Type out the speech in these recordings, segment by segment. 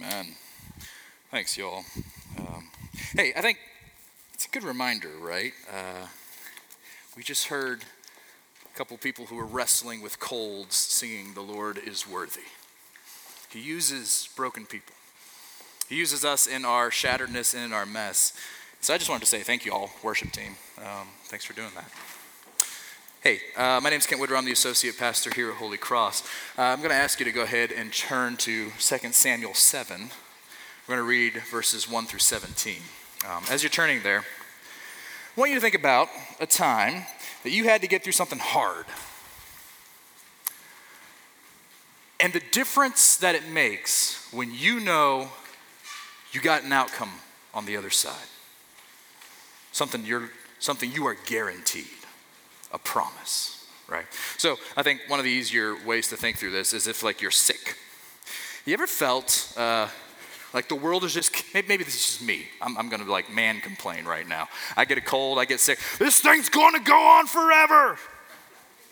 Amen. Thanks, y'all. Um, hey, I think it's a good reminder, right? Uh, we just heard a couple people who were wrestling with colds singing, The Lord is worthy. He uses broken people, He uses us in our shatteredness and in our mess. So I just wanted to say thank you all, worship team. Um, thanks for doing that. Hey, uh, my name is Kent Woodrow. I'm the associate pastor here at Holy Cross. Uh, I'm going to ask you to go ahead and turn to 2 Samuel 7. We're going to read verses 1 through 17. Um, as you're turning there, I want you to think about a time that you had to get through something hard. And the difference that it makes when you know you got an outcome on the other side. Something, you're, something you are guaranteed a promise, right? So I think one of the easier ways to think through this is if like you're sick. You ever felt uh, like the world is just, maybe this is just me. I'm, I'm going to like man complain right now. I get a cold, I get sick. This thing's going to go on forever.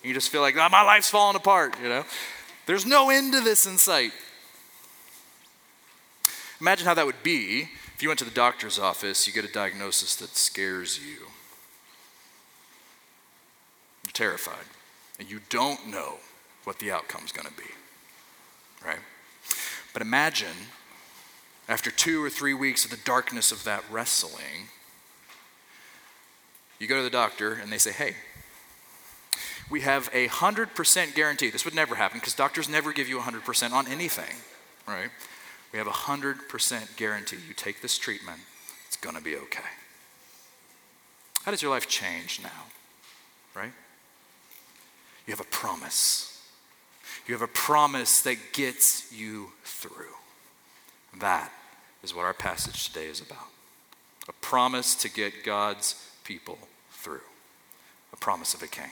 You just feel like oh, my life's falling apart, you know? There's no end to this in sight. Imagine how that would be if you went to the doctor's office, you get a diagnosis that scares you terrified, and you don't know what the outcome's going to be, right? But imagine after two or three weeks of the darkness of that wrestling, you go to the doctor and they say, hey, we have a 100% guarantee. This would never happen because doctors never give you 100% on anything, right? We have a 100% guarantee. You take this treatment, it's going to be okay. How does your life change now, right? You have a promise. You have a promise that gets you through. That is what our passage today is about. A promise to get God's people through. A promise of a king.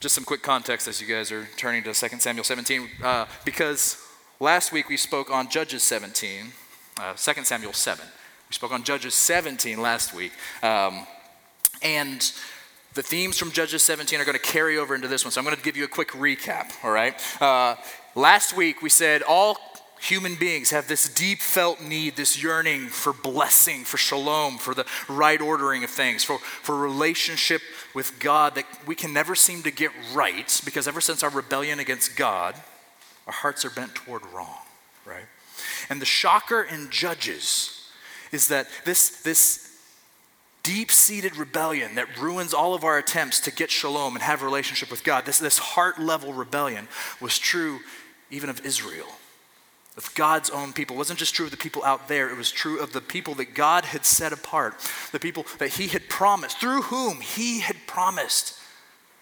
Just some quick context as you guys are turning to 2 Samuel 17, uh, because last week we spoke on Judges 17, uh, 2 Samuel 7. We spoke on Judges 17 last week. Um, and the themes from Judges 17 are going to carry over into this one, so I'm going to give you a quick recap, all right? Uh, last week we said all human beings have this deep felt need, this yearning for blessing, for shalom, for the right ordering of things, for, for relationship with God that we can never seem to get right because ever since our rebellion against God, our hearts are bent toward wrong, right? And the shocker in Judges is that this, this deep seated rebellion that ruins all of our attempts to get shalom and have a relationship with God, this, this heart level rebellion was true even of Israel, of God's own people. It wasn't just true of the people out there, it was true of the people that God had set apart, the people that He had promised, through whom He had promised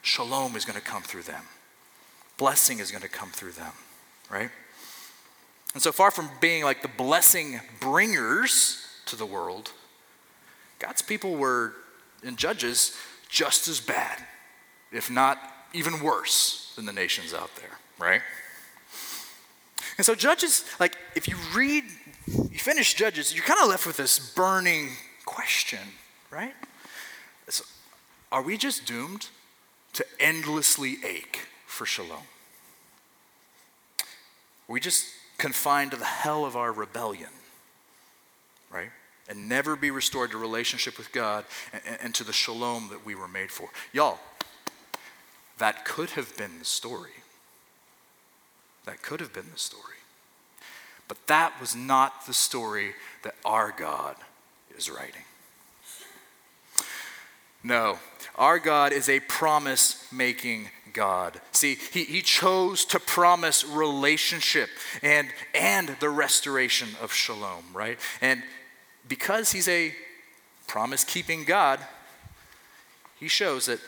shalom is going to come through them, blessing is going to come through them, right? And so far from being like the blessing bringers to the world, God's people were, in Judges, just as bad, if not even worse than the nations out there, right? And so, Judges, like, if you read, you finish Judges, you're kind of left with this burning question, right? So, are we just doomed to endlessly ache for shalom? Are we just confined to the hell of our rebellion, right? And never be restored to relationship with God and, and, to the shalom that we were made for. Y'all, that could have been the story. That could have been the story. But that was not the story that our God is writing. No, our God is a promise making God. See, he, he chose to promise relationship and, and the restoration of shalom, right? And because he's a promise keeping God, he shows that,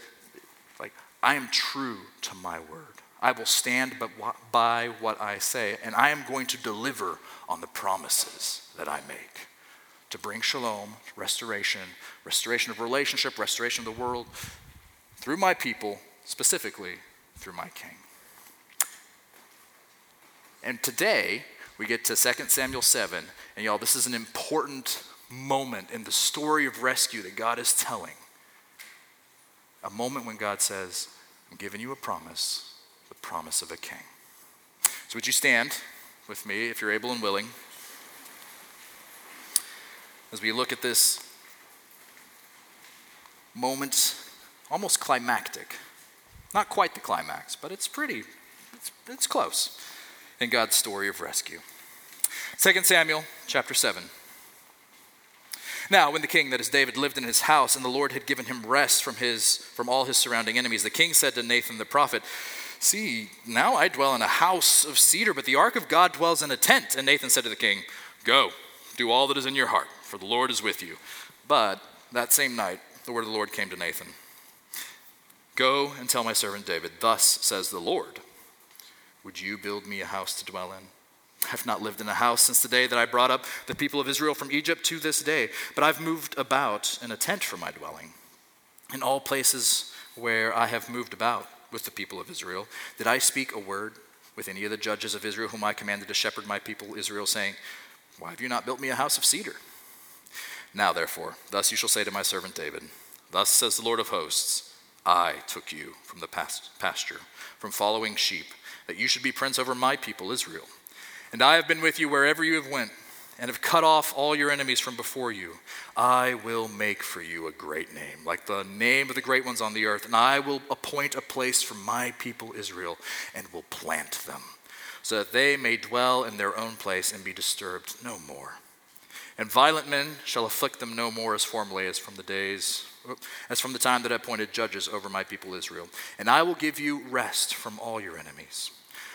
like, I am true to my word. I will stand by what I say, and I am going to deliver on the promises that I make to bring shalom, restoration, restoration of relationship, restoration of the world through my people, specifically through my king. And today, we get to 2 Samuel 7, and y'all, this is an important moment in the story of rescue that God is telling. A moment when God says, I'm giving you a promise, the promise of a king. So, would you stand with me if you're able and willing as we look at this moment, almost climactic. Not quite the climax, but it's pretty, it's, it's close in God's story of rescue. 2 Samuel chapter 7. Now, when the king, that is David, lived in his house, and the Lord had given him rest from, his, from all his surrounding enemies, the king said to Nathan the prophet, See, now I dwell in a house of cedar, but the ark of God dwells in a tent. And Nathan said to the king, Go, do all that is in your heart, for the Lord is with you. But that same night, the word of the Lord came to Nathan Go and tell my servant David, Thus says the Lord, Would you build me a house to dwell in? I've not lived in a house since the day that I brought up the people of Israel from Egypt to this day, but I've moved about in a tent for my dwelling. In all places where I have moved about with the people of Israel, did I speak a word with any of the judges of Israel whom I commanded to shepherd my people Israel, saying, Why have you not built me a house of cedar? Now, therefore, thus you shall say to my servant David, Thus says the Lord of hosts, I took you from the pasture, from following sheep, that you should be prince over my people Israel. And I have been with you wherever you have went, and have cut off all your enemies from before you. I will make for you a great name, like the name of the great ones on the earth, and I will appoint a place for my people Israel, and will plant them, so that they may dwell in their own place and be disturbed no more. And violent men shall afflict them no more as formerly as from the days as from the time that I appointed judges over my people Israel. And I will give you rest from all your enemies.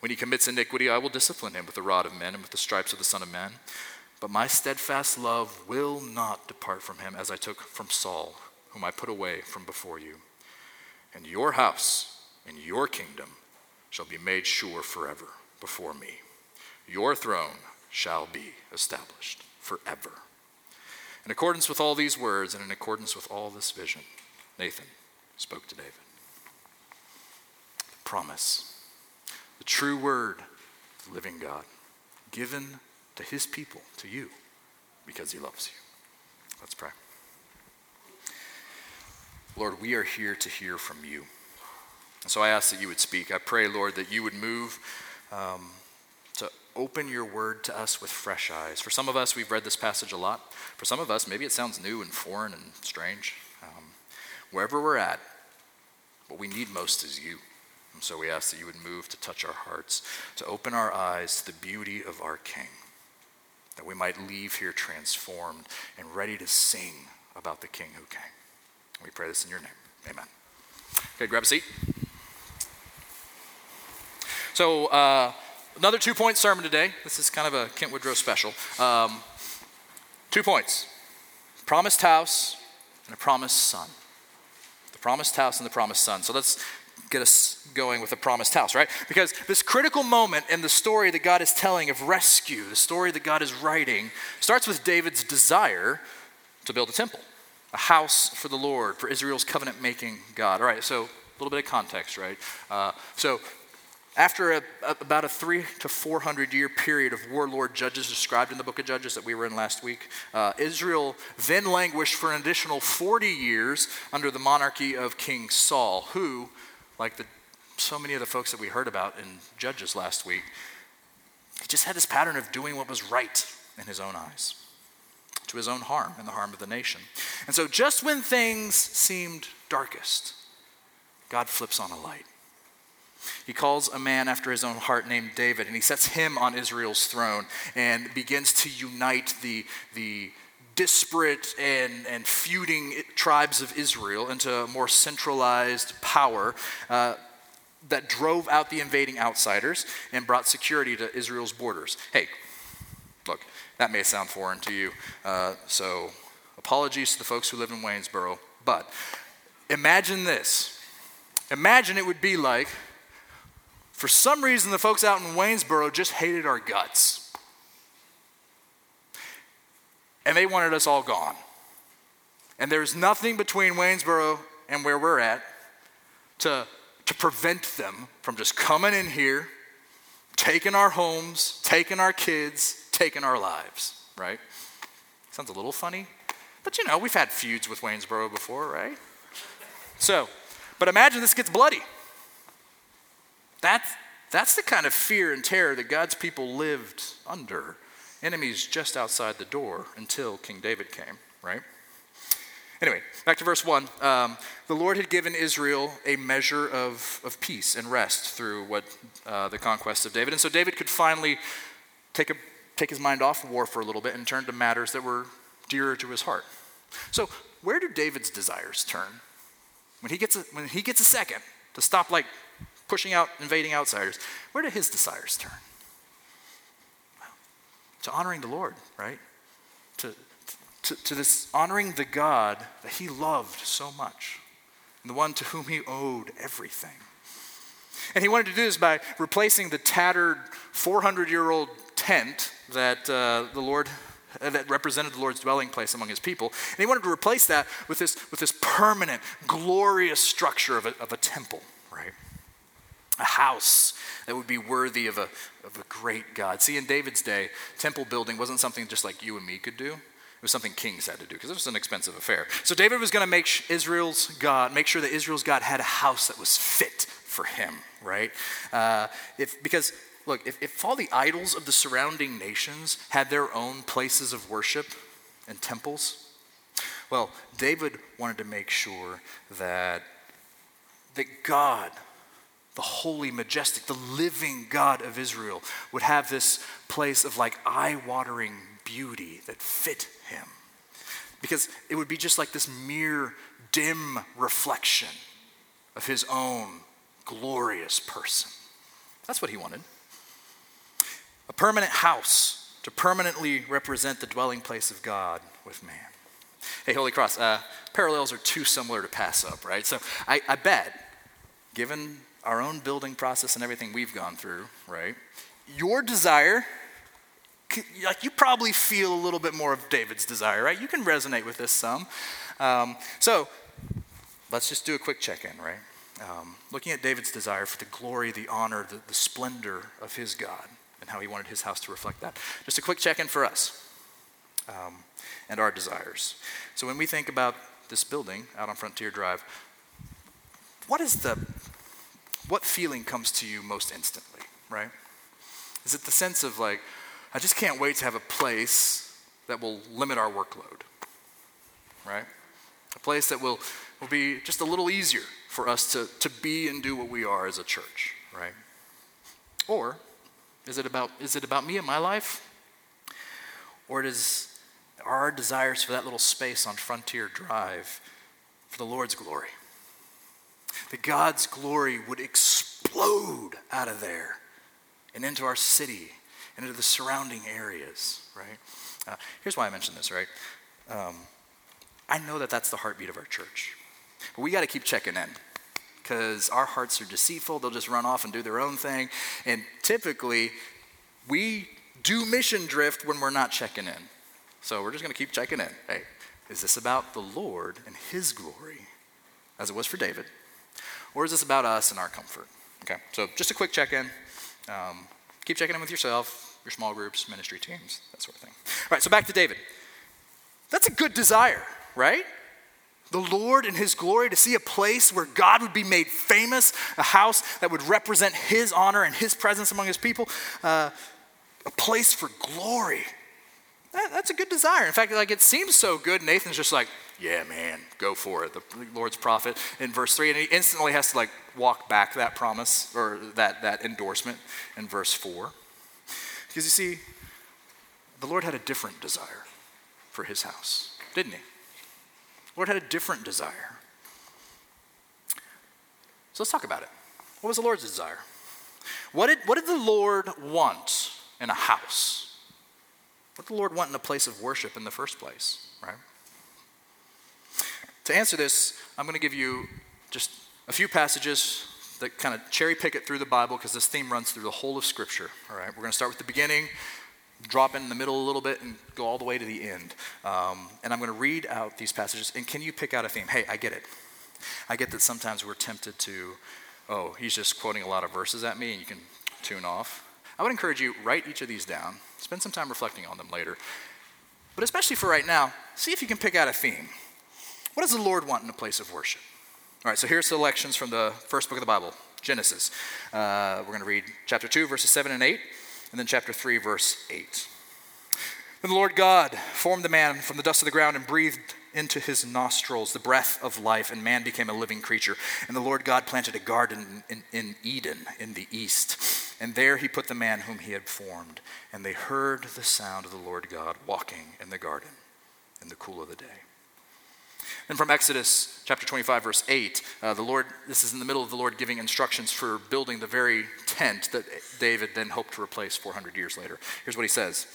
When he commits iniquity, I will discipline him with the rod of men and with the stripes of the Son of Man. But my steadfast love will not depart from him, as I took from Saul, whom I put away from before you. And your house and your kingdom shall be made sure forever before me. Your throne shall be established forever. In accordance with all these words and in accordance with all this vision, Nathan spoke to David. Promise the true word the living God, given to his people, to you, because he loves you. Let's pray. Lord, we are here to hear from you. And so I ask that you would speak. I pray, Lord, that you would move um, to open your word to us with fresh eyes. For some of us, we've read this passage a lot. For some of us, maybe it sounds new and foreign and strange. Um, wherever we're at, what we need most is you. And so we ask that you would move to touch our hearts, to open our eyes to the beauty of our King, that we might leave here transformed and ready to sing about the King who came. We pray this in your name. Amen. Okay, grab a seat. So, uh, another two point sermon today. This is kind of a Kent Woodrow special. Um, two points promised house and a promised son. The promised house and the promised son. So let's get us going with the promised house, right? Because this critical moment in the story that God is telling of rescue, the story that God is writing, starts with David's desire to build a temple, a house for the Lord, for Israel's covenant making God. All right, so a little bit of context, right? Uh, so after a, about a three to 400 year period of warlord judges described in the book of Judges that we were in last week, uh, Israel then languished for an additional 40 years under the monarchy of King Saul, who like the, so many of the folks that we heard about in Judges last week, he just had this pattern of doing what was right in his own eyes, to his own harm and the harm of the nation. And so, just when things seemed darkest, God flips on a light. He calls a man after his own heart named David, and he sets him on Israel's throne and begins to unite the, the disparate and, and feuding tribes of Israel into a more centralized power uh, that drove out the invading outsiders and brought security to Israel's borders. Hey, look, that may sound foreign to you, uh, so apologies to the folks who live in Waynesboro, but imagine this. Imagine it would be like, for some reason, the folks out in Waynesboro just hated our guts and they wanted us all gone. And there's nothing between Waynesboro and where we're at to, to prevent them from just coming in here, taking our homes, taking our kids, taking our lives, right? Sounds a little funny, but you know, we've had feuds with Waynesboro before, right? So, but imagine this gets bloody. That's, that's the kind of fear and terror that God's people lived under. Enemies just outside the door until King David came, right? Anyway, back to verse 1. Um, the Lord had given Israel a measure of, of peace and rest through what uh, the conquest of David. And so David could finally take, a, take his mind off war for a little bit and turn to matters that were dearer to his heart. So, where do David's desires turn? When he gets a, when he gets a second to stop like pushing out invading outsiders, where do his desires turn? To honoring the Lord, right? To, to, to this honoring the God that he loved so much, and the one to whom he owed everything. And he wanted to do this by replacing the tattered 400 year old tent that uh, the Lord that represented the Lord's dwelling place among his people. And he wanted to replace that with this, with this permanent, glorious structure of a, of a temple, right? A house that would be worthy of a, of a great God. See, in David's day, temple building wasn't something just like you and me could do. It was something kings had to do because it was an expensive affair. So David was going to make Israel's God, make sure that Israel's God had a house that was fit for him, right? Uh, if, because look, if, if all the idols of the surrounding nations had their own places of worship and temples, well, David wanted to make sure that, that God, the holy, majestic, the living God of Israel, would have this place of like eye watering beauty that fit him. Because it would be just like this mere dim reflection of his own glorious person. That's what he wanted a permanent house to permanently represent the dwelling place of God with man. Hey, Holy Cross, uh, parallels are too similar to pass up, right? So I, I bet, given our own building process and everything we've gone through, right, your desire, like you probably feel a little bit more of David's desire, right? You can resonate with this some. Um, so let's just do a quick check in, right? Um, looking at David's desire for the glory, the honor, the, the splendor of his God and how he wanted his house to reflect that. Just a quick check in for us um, and our desires. So when we think about this building out on Frontier Drive, what is the what feeling comes to you most instantly, right? Is it the sense of like, I just can't wait to have a place that will limit our workload, right? A place that will, will be just a little easier for us to, to be and do what we are as a church, right? Or is it about, is it about me and my life? Or does, are our desires for that little space on Frontier Drive for the Lord's glory? That God's glory would explode out of there and into our city and into the surrounding areas, right? Uh, here's why I mention this, right? Um, I know that that's the heartbeat of our church. But we got to keep checking in because our hearts are deceitful. They'll just run off and do their own thing. And typically, we do mission drift when we're not checking in. So we're just going to keep checking in. Hey, is this about the Lord and His glory, as it was for David? Or is this about us and our comfort? Okay, so just a quick check in. Um, keep checking in with yourself, your small groups, ministry teams, that sort of thing. All right, so back to David. That's a good desire, right? the Lord in His glory, to see a place where God would be made famous, a house that would represent His honor and His presence among His people, uh, a place for glory. That, that's a good desire. In fact, like it seems so good. Nathan's just like, yeah, man, go for it. The Lord's prophet in verse three, and he instantly has to like walk back that promise or that that endorsement in verse four, because you see, the Lord had a different desire for His house, didn't He? The Lord had a different desire. So let's talk about it. What was the Lord's desire? What did, what did the Lord want in a house? What did the Lord want in a place of worship in the first place, right? To answer this, I'm going to give you just a few passages that kind of cherry pick it through the Bible because this theme runs through the whole of Scripture. All right, we're going to start with the beginning, drop in the middle a little bit and go all the way to the end. Um, and I'm going to read out these passages. And can you pick out a theme? Hey, I get it. I get that sometimes we're tempted to, oh, he's just quoting a lot of verses at me and you can tune off. I would encourage you, write each of these down, spend some time reflecting on them later. But especially for right now, see if you can pick out a theme. What does the Lord want in a place of worship? All right, so here's selections from the first book of the Bible, Genesis. Uh, we're going to read chapter 2, verses 7 and 8, and then chapter 3, verse 8. Then the Lord God formed the man from the dust of the ground and breathed into his nostrils the breath of life, and man became a living creature. And the Lord God planted a garden in, in, Eden in the east, and there he put the man whom he had formed. And they heard the sound of the Lord God walking in the garden in the cool of the day. And from Exodus chapter 25, verse 8, uh, the Lord, this is in the middle of the Lord giving instructions for building the very tent that David then hoped to replace 400 years later. Here's what he says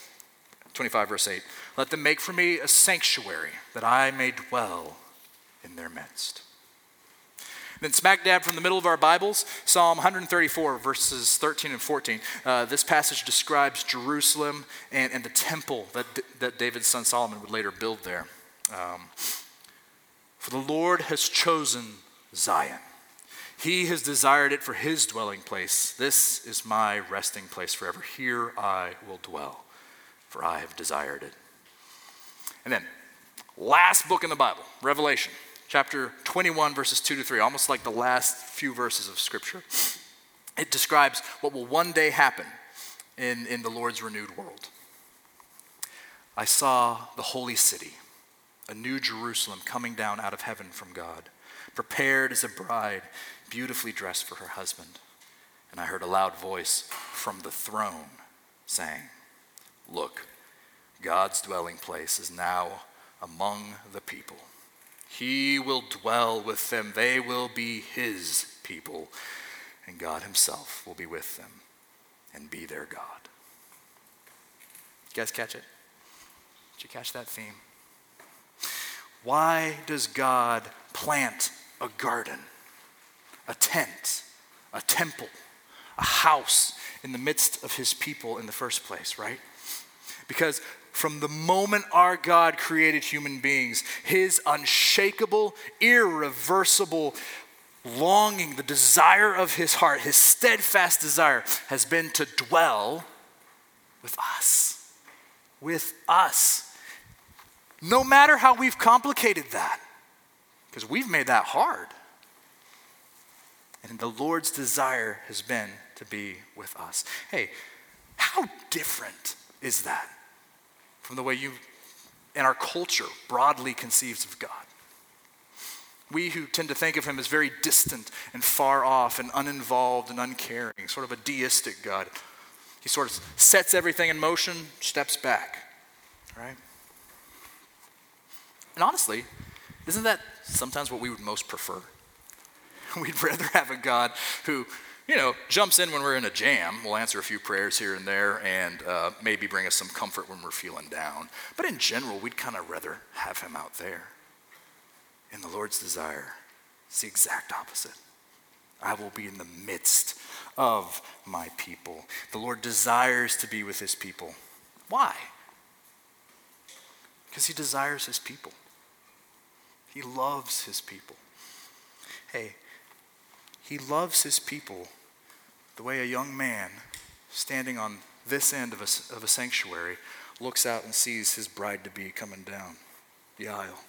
25, verse 8 Let them make for me a sanctuary that I may dwell in their midst. Then, smack dab from the middle of our Bibles, Psalm 134, verses 13 and 14. Uh, this passage describes Jerusalem and, and the temple that, that David's son Solomon would later build there. Um, For the Lord has chosen Zion. He has desired it for his dwelling place. This is my resting place forever. Here I will dwell for I have desired it. And then, last book in the Bible, Revelation, chapter 21, verses 2 to 3, almost like the last few verses of Scripture. It describes what will one day happen in, in the Lord's renewed world. I saw the holy city, a new Jerusalem coming down out of heaven from God, prepared as a bride, beautifully dressed for her husband. And I heard a loud voice from the throne saying, Look, God's dwelling place is now among the people. He will dwell with them, they will be his people, and God himself will be with them and be their God. You guys catch it? Did you catch that theme? Why does God plant a garden, a tent, a temple, a house in the midst of his people in the first place, right? Because from the moment our God created human beings, his unshakable, irreversible longing, the desire of his heart, his steadfast desire has been to dwell with us. With us. No matter how we've complicated that, because we've made that hard. And the Lord's desire has been to be with us. Hey, how different is that from the way you and our culture broadly conceives of God? We who tend to think of him as very distant and far off and uninvolved and uncaring, sort of a deistic God. He sort of sets everything in motion, steps back, right? And honestly, isn't that sometimes what we would most prefer? We'd rather have a God who you know, jumps in when we're in a jam. We'll answer a few prayers here and there and uh, maybe bring us some comfort when we're feeling down. But in general, we'd kind of rather have him out there. In the Lord's desire, it's the exact opposite. I will be in the midst of my people. The Lord desires to be with his people. Why? Because he desires his people. He loves his people. Hey, he loves his people the way a young man standing on this end of a, of a sanctuary looks out and sees his bride to be coming down the aisle.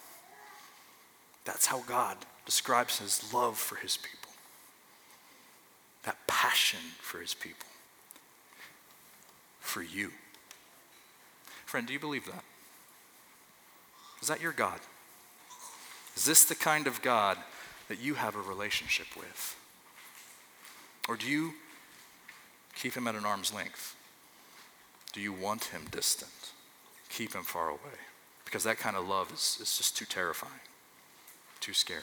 That's how God describes his love for his people, that passion for his people, for you. Friend, do you believe that? Is that your God? Is this the kind of God that you have a relationship with? Or do you keep him at an arm's length? Do you want him distant? Keep him far away. Because that kind of love is, is just too terrifying, too scary.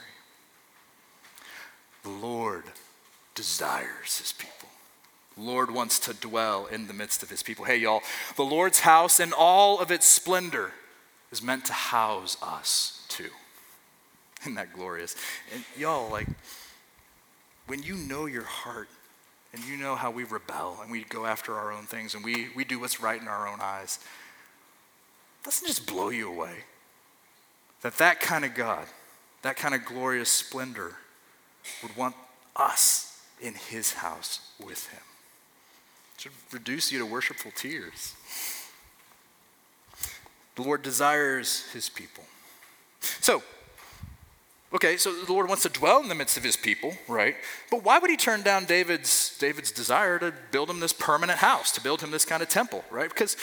The Lord desires his people. The Lord wants to dwell in the midst of his people. Hey, y'all, the Lord's house in all of its splendor is meant to house us too. Isn't that glorious? And y'all, like, when you know your heart and you know how we rebel and we go after our own things and we, we do what's right in our own eyes. Doesn't just blow you away that that kind of God, that kind of glorious splendor, would want us in his house with him. It should reduce you to worshipful tears. The Lord desires his people. So, okay, so the Lord wants to dwell in the midst of his people, right? But why would he turn down David's, David's desire to build him this permanent house, to build him this kind of temple, right? Because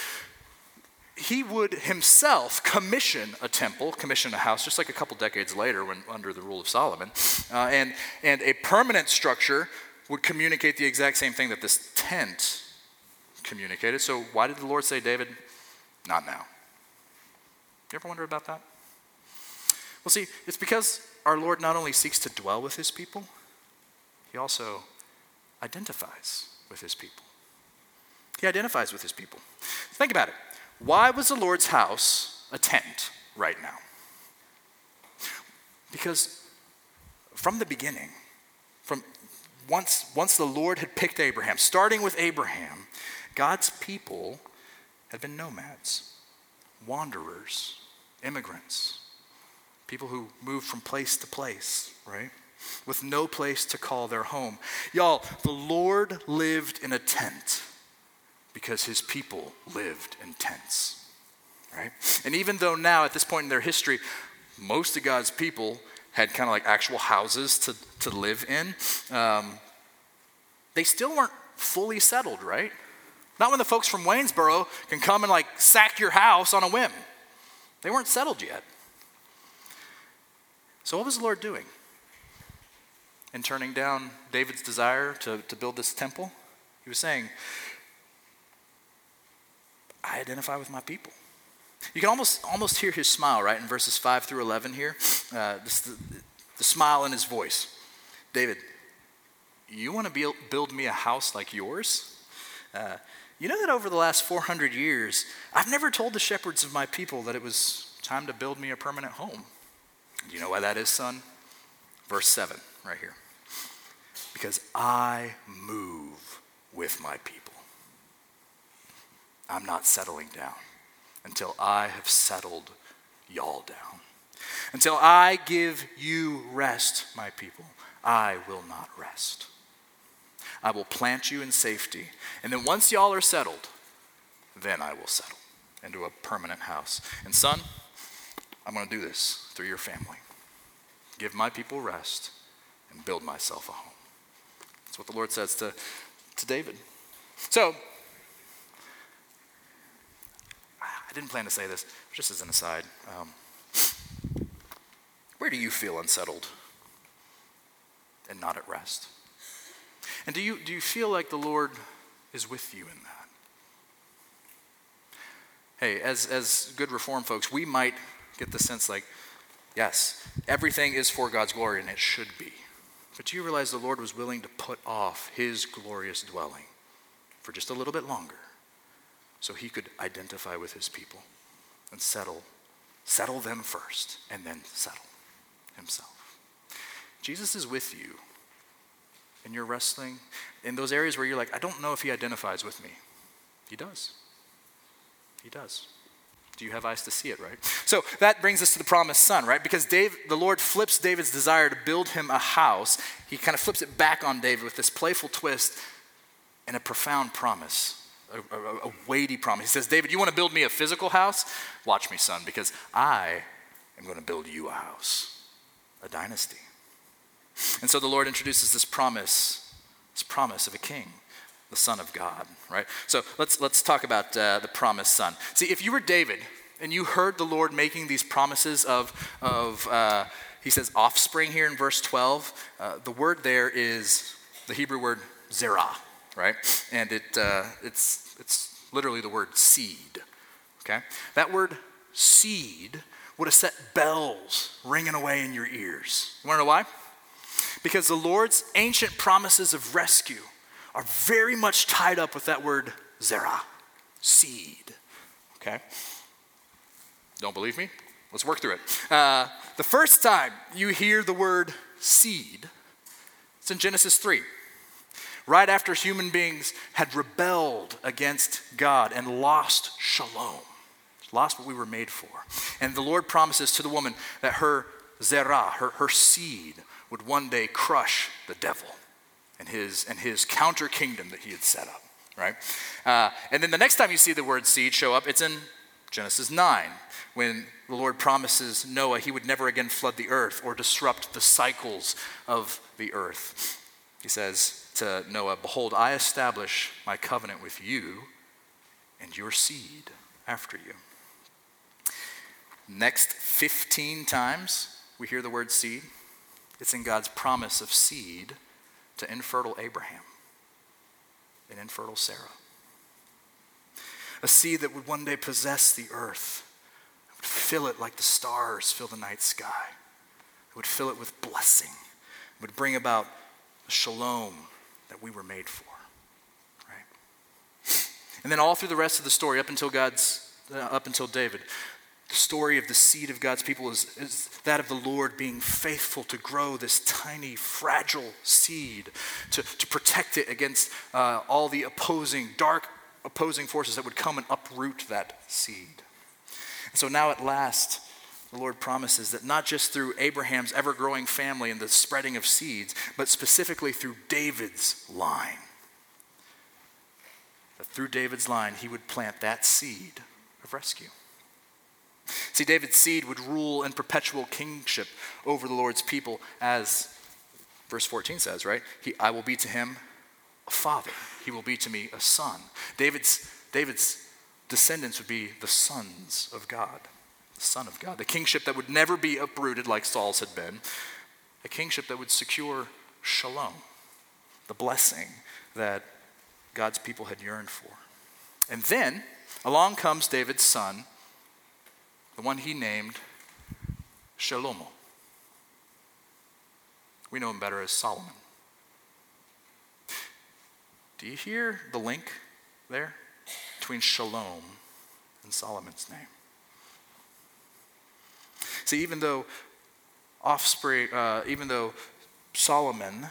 he would himself commission a temple, commission a house, just like a couple decades later when under the rule of Solomon. Uh, and, and a permanent structure would communicate the exact same thing that this tent communicated. So why did the Lord say, David, not now? You ever wonder about that? Well, see, it's because our Lord not only seeks to dwell with his people, he also identifies with his people. He identifies with his people. Think about it. Why was the Lord's house a tent right now? Because from the beginning, from once, once the Lord had picked Abraham, starting with Abraham, God's people had been nomads, wanderers, immigrants, people who moved from place to place, right? With no place to call their home. Y'all, the Lord lived in a tent because his people lived in tents, right? And even though now, at this point in their history, most of God's people had kind of like actual houses to, to live in, um, they still weren't fully settled, right? Not when the folks from Waynesboro can come and like sack your house on a whim. They weren't settled yet. So, what was the Lord doing in turning down David's desire to, to build this temple? He was saying, I identify with my people. You can almost, almost hear his smile, right, in verses 5 through 11 here. Uh, this, the, the smile in his voice. David, you want to build me a house like yours? Uh, you know that over the last 400 years, I've never told the shepherds of my people that it was time to build me a permanent home. Do you know why that is, son? Verse 7, right here. Because I move with my people. I'm not settling down until I have settled y'all down. Until I give you rest, my people, I will not rest. I will plant you in safety. And then once y'all are settled, then I will settle into a permanent house. And son, I'm going to do this through your family. Give my people rest and build myself a home. That's what the Lord says to, to David. So, I didn't plan to say this, just as an aside. Um, where do you feel unsettled and not at rest? And do you, do you feel like the Lord is with you in that? Hey, as, as good reform folks, we might get the sense like, yes, everything is for God's glory, and it should be. But do you realize the Lord was willing to put off his glorious dwelling for just a little bit longer so he could identify with his people and settle, settle them first, and then settle himself. Jesus is with you in your wrestling, in those areas where you're like, I don't know if he identifies with me. He does. He does. Do you have eyes to see it, right? So that brings us to the promised son, right? Because Dave, the Lord flips David's desire to build him a house. He kind of flips it back on David with this playful twist and a profound promise a, a, a weighty promise. He says, David, you want to build me a physical house? Watch me, son, because I am going to build you a house, a dynasty. And so the Lord introduces this promise, this promise of a king, the Son of God, right? So let's, let's talk about uh, the promised Son. See, if you were David and you heard the Lord making these promises of, of uh, he says, offspring here in verse 12, uh, the word there is the Hebrew word zerah, right? And it, uh, it's, it's literally the word seed, okay? That word seed would have set bells ringing away in your ears. You wanna know why? Because the Lord's ancient promises of rescue are very much tied up with that word zera, seed, okay? Don't believe me? Let's work through it. Uh, the first time you hear the word seed, it's in Genesis 3. right after human beings had rebelled against God and lost shalom, lost what we were made for. And the Lord promises to the woman that her zerah, her, her seed, would one day crush the devil and his, and his counter kingdom that he had set up, right? Uh, and then the next time you see the word seed show up, it's in Genesis 9, when the Lord promises Noah he would never again flood the earth or disrupt the cycles of the earth. He says to Noah, Behold, I establish my covenant with you and your seed after you. Next 15 times we hear the word seed, it's in God's promise of seed to infertile Abraham and infertile Sarah. A seed that would one day possess the earth, would fill it like the stars fill the night sky, it would fill it with blessing, it would bring about the shalom that we were made for. Right? And then all through the rest of the story, up until God's, uh, up until David, the story of the seed of God's people is, is, that of the Lord being faithful to grow this tiny, fragile seed, to, to protect it against uh, all the opposing, dark opposing forces that would come and uproot that seed. And so now at last, the Lord promises that not just through Abraham's ever growing family and the spreading of seeds, but specifically through David's line. That through David's line, he would plant that seed of rescue. See, David's seed would rule in perpetual kingship over the Lord's people, as verse 14 says, right? He, I will be to him a father, he will be to me a son. David's, David's descendants would be the sons of God, the Son of God, the kingship that would never be uprooted like Saul's had been, a kingship that would secure shalom, the blessing that God's people had yearned for. And then along comes David's son the one he named Shalomo. We know him better as Solomon. Do you hear the link there between Shalom and Solomon's name? See, even though offspring, uh, even though Solomon,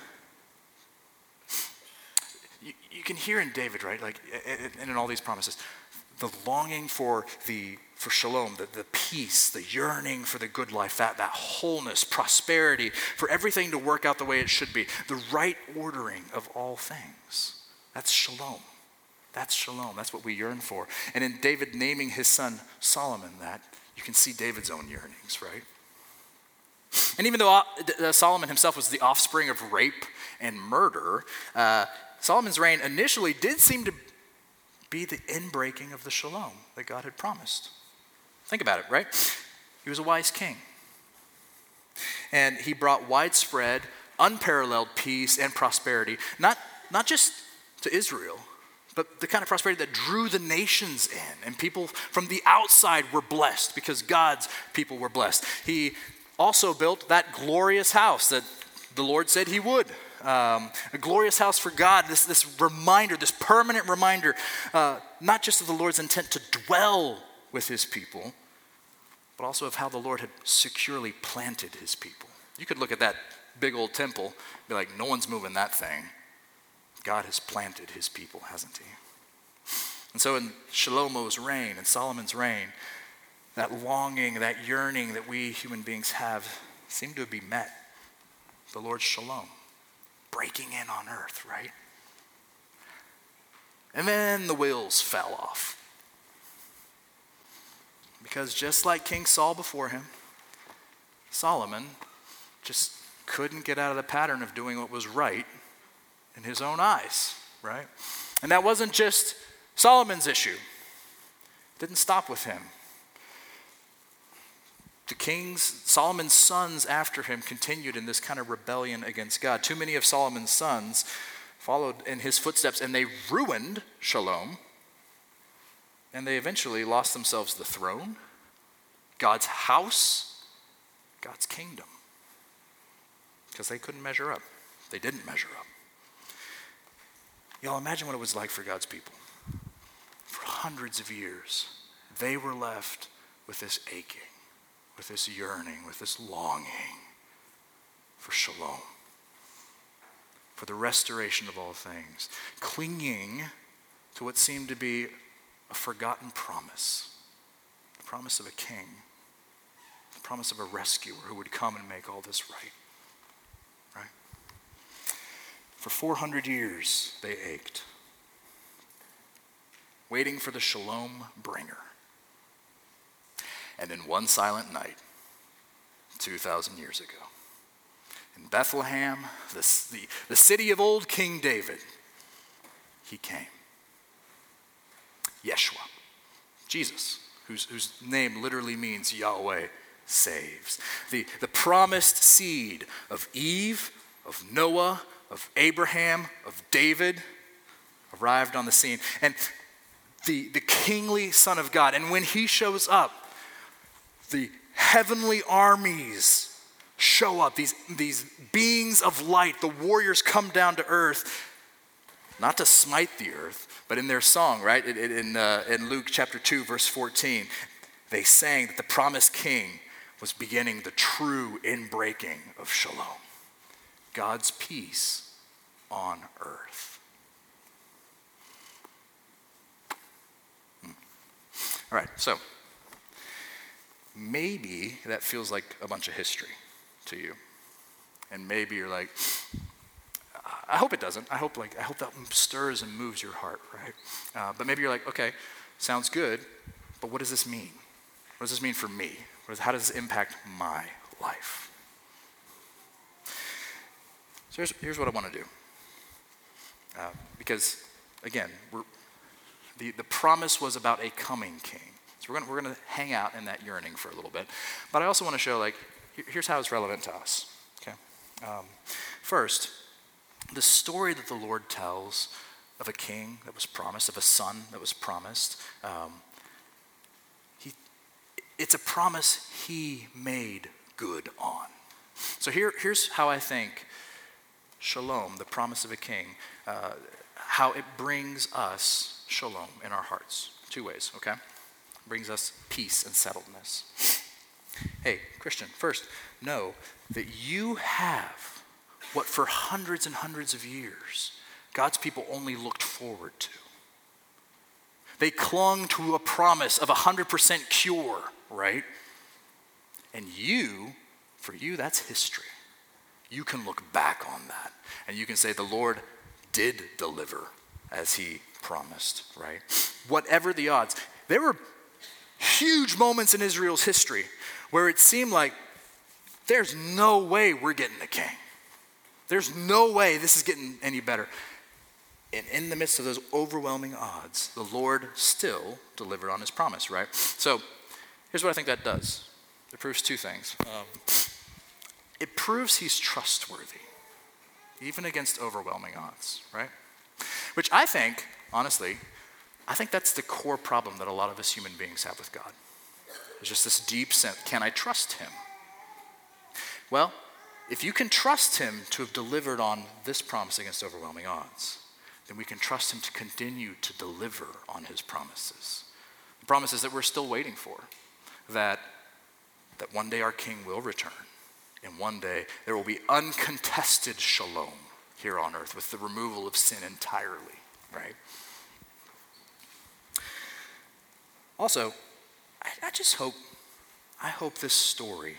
you, you, can hear in David, right? Like, and in all these promises, the longing for the for shalom, the, the peace, the yearning for the good life, that, that wholeness, prosperity, for everything to work out the way it should be, the right ordering of all things. That's shalom. That's shalom. That's what we yearn for. And in David naming his son Solomon that, you can see David's own yearnings, right? And even though uh, uh, Solomon himself was the offspring of rape and murder, uh, Solomon's reign initially did seem to be the inbreaking of the shalom that God had promised. Think about it, right? He was a wise king. And he brought widespread, unparalleled peace and prosperity, not, not just to Israel, but the kind of prosperity that drew the nations in. And people from the outside were blessed because God's people were blessed. He also built that glorious house that the Lord said he would. Um, a glorious house for God, this, this reminder, this permanent reminder, uh, not just of the Lord's intent to dwell with his people, but also of how the Lord had securely planted his people. You could look at that big old temple, be like, no one's moving that thing. God has planted his people, hasn't he? And so in Shalomo's reign and Solomon's reign, that longing, that yearning that we human beings have seemed to be met. The Lord's shalom, breaking in on earth, right? And then the wheels fell off. Because just like King Saul before him, Solomon just couldn't get out of the pattern of doing what was right in his own eyes, right? And that wasn't just Solomon's issue. It didn't stop with him. The kings, Solomon's sons after him continued in this kind of rebellion against God. Too many of Solomon's sons followed in his footsteps and they ruined Shalom and they eventually lost themselves the throne, God's house, God's kingdom. Because they couldn't measure up. They didn't measure up. Y'all imagine what it was like for God's people. For hundreds of years, they were left with this aching, with this yearning, with this longing for shalom. for the restoration of all things, clinging to what seemed to be a forgotten promise the promise of a king, the promise of a rescuer who would come and make all this right. Right? For 400 years, they ached, waiting for the shalom bringer. And in one silent night, 2,000 years ago, in Bethlehem, the, the, the city of old King David, he came. Yeshua, Jesus, whose, whose name literally means Yahweh saves. The, the promised seed of Eve, of Noah, of Abraham, of David arrived on the scene. And the, the kingly Son of God. And when he shows up, the heavenly armies show up, these, these beings of light, the warriors come down to earth, not to smite the earth, but in their song, right, in, in, uh, in Luke chapter 2, verse 14, they sang that the promised king was beginning the true inbreaking of shalom, God's peace on earth. Hmm. All right, so maybe that feels like a bunch of history to you. And maybe you're like, I hope it doesn't. I hope like I hope that stirs and moves your heart, right? Uh, but maybe you're like, okay, sounds good, but what does this mean? What does this mean for me? How does this impact my life? So here's, here's what I want to do. Uh, because again, the, the promise was about a coming king. So we're going we're gonna hang out in that yearning for a little bit. But I also want to show, like, here's how it's relevant to us. Okay? Um, first, the story that the Lord tells of a king that was promised, of a son that was promised, um, he, it's a promise he made good on. So here, here's how I think shalom, the promise of a king, uh, how it brings us shalom in our hearts. Two ways, okay? brings us peace and settledness. Hey, Christian, first, know that you have what for hundreds and hundreds of years God's people only looked forward to. They clung to a promise of 100% cure, right? And you, for you, that's history. You can look back on that and you can say, the Lord did deliver as he promised, right? Whatever the odds. There were huge moments in Israel's history where it seemed like there's no way we're getting a king. There's no way this is getting any better. And in the midst of those overwhelming odds, the Lord still delivered on his promise, right? So here's what I think that does it proves two things. Um, it proves he's trustworthy, even against overwhelming odds, right? Which I think, honestly, I think that's the core problem that a lot of us human beings have with God. There's just this deep sense can I trust him? Well, if you can trust him to have delivered on this promise against overwhelming odds, then we can trust him to continue to deliver on his promises. The promises that we're still waiting for, that, that one day our king will return, and one day there will be uncontested shalom here on earth with the removal of sin entirely, right? Also, I, I just hope, I hope this story,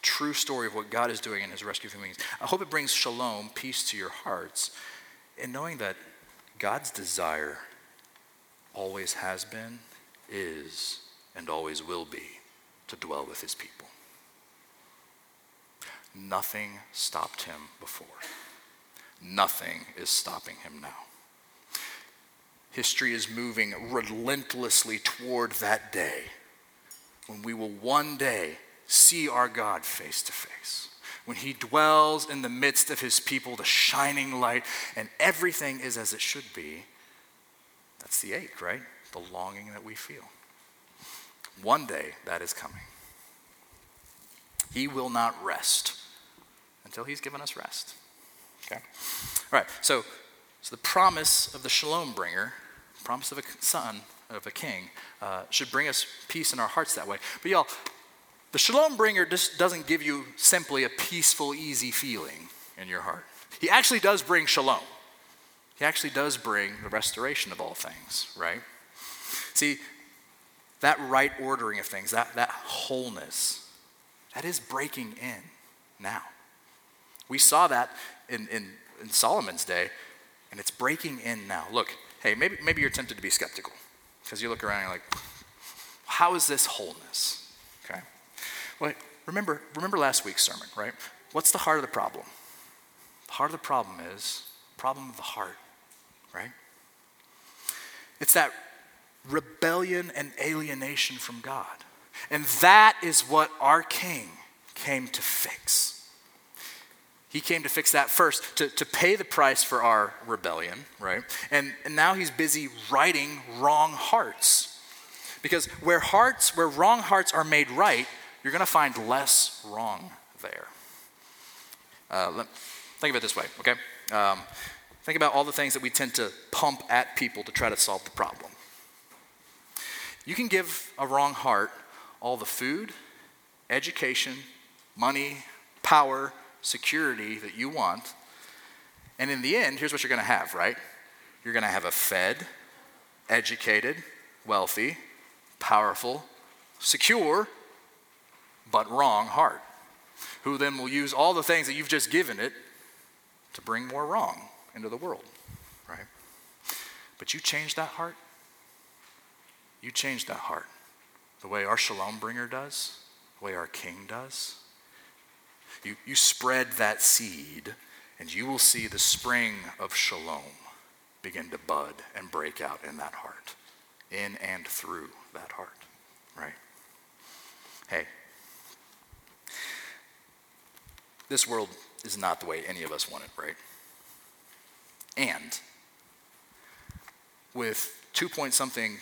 the true story of what God is doing in his rescue of human beings, I hope it brings shalom, peace to your hearts, in knowing that God's desire always has been, is, and always will be to dwell with his people. Nothing stopped him before. Nothing is stopping him now. History is moving relentlessly toward that day when we will one day see our God face to face. When he dwells in the midst of his people, the shining light, and everything is as it should be. That's the ache, right? The longing that we feel. One day that is coming. He will not rest until he's given us rest. Okay? All right, so, so the promise of the shalom bringer promise of a son, of a king, uh, should bring us peace in our hearts that way. But y'all, the shalom bringer just doesn't give you simply a peaceful, easy feeling in your heart. He actually does bring shalom. He actually does bring the restoration of all things, right? See, that right ordering of things, that, that wholeness, that is breaking in now. We saw that in, in, in Solomon's day, and it's breaking in now. Look, hey, maybe, maybe you're tempted to be skeptical because you look around and you're like, how is this wholeness? Well, remember, remember last week's sermon, right? What's the heart of the problem? The heart of the problem is problem of the heart, right? It's that rebellion and alienation from God. And that is what our King came to fix. He came to fix that first, to, to pay the price for our rebellion, right? And, and now he's busy righting wrong hearts. Because where hearts, where wrong hearts are made right, you're going to find less wrong there. Uh, let, think of it this way, okay? Um, think about all the things that we tend to pump at people to try to solve the problem. You can give a wrong heart all the food, education, money, power, security that you want. And in the end, here's what you're going to have, right? You're going to have a fed, educated, wealthy, powerful, secure, but wrong heart, who then will use all the things that you've just given it to bring more wrong into the world, right? But you change that heart, you change that heart the way our shalom bringer does, the way our king does. You, you spread that seed, and you will see the spring of shalom begin to bud and break out in that heart, in and through that heart, right? Hey, this world is not the way any of us want it, right? And with two point something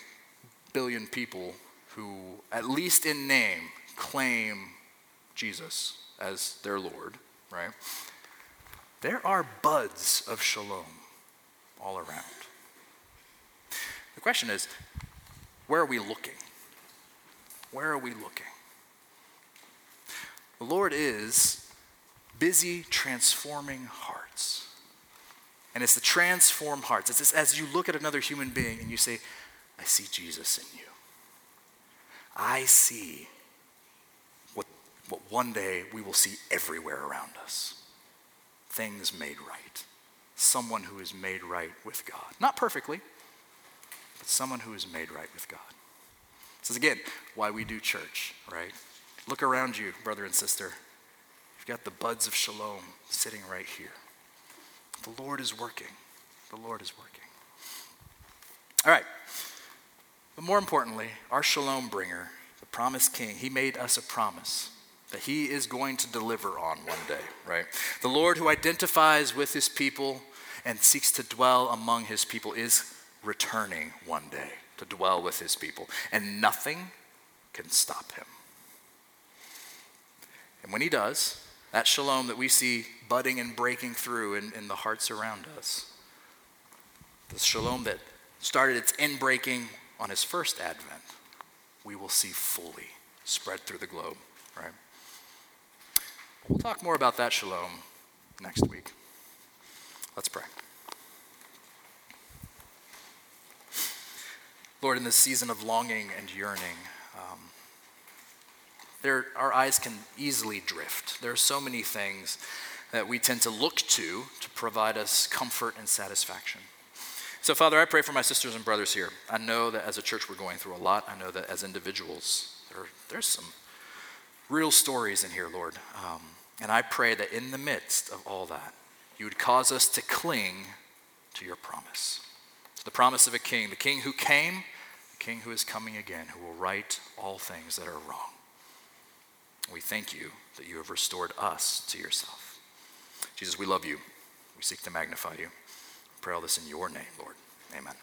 billion people who, at least in name, claim Jesus as their Lord, right? There are buds of shalom all around. The question is where are we looking? Where are we looking? The Lord is busy transforming hearts. And it's the transform hearts. It's as you look at another human being and you say, I see Jesus in you. I see what, what one day we will see everywhere around us things made right. Someone who is made right with God. Not perfectly, but someone who is made right with God. This is again why we do church, right? Look around you, brother and sister. You've got the buds of shalom sitting right here. The Lord is working. The Lord is working. All right. But more importantly, our shalom bringer, the promised king, he made us a promise that he is going to deliver on one day, right? The Lord who identifies with his people and seeks to dwell among his people is returning one day to dwell with his people, and nothing can stop him. And when he does, that shalom that we see budding and breaking through in, in the hearts around us, the shalom that started its inbreaking on his first advent, we will see fully spread through the globe, right? We'll talk more about that shalom next week. Let's pray. Lord, in this season of longing and yearning, um, there, our eyes can easily drift. There are so many things that we tend to look to to provide us comfort and satisfaction. So, Father, I pray for my sisters and brothers here. I know that as a church we're going through a lot. I know that as individuals, there, there's some real stories in here, Lord. Um, and I pray that in the midst of all that, you would cause us to cling to your promise. To the promise of a king, the king who came, the king who is coming again, who will right all things that are wrong. We thank you that you have restored us to yourself. Jesus, we love you. We seek to magnify you pray all this in your name, Lord. Amen.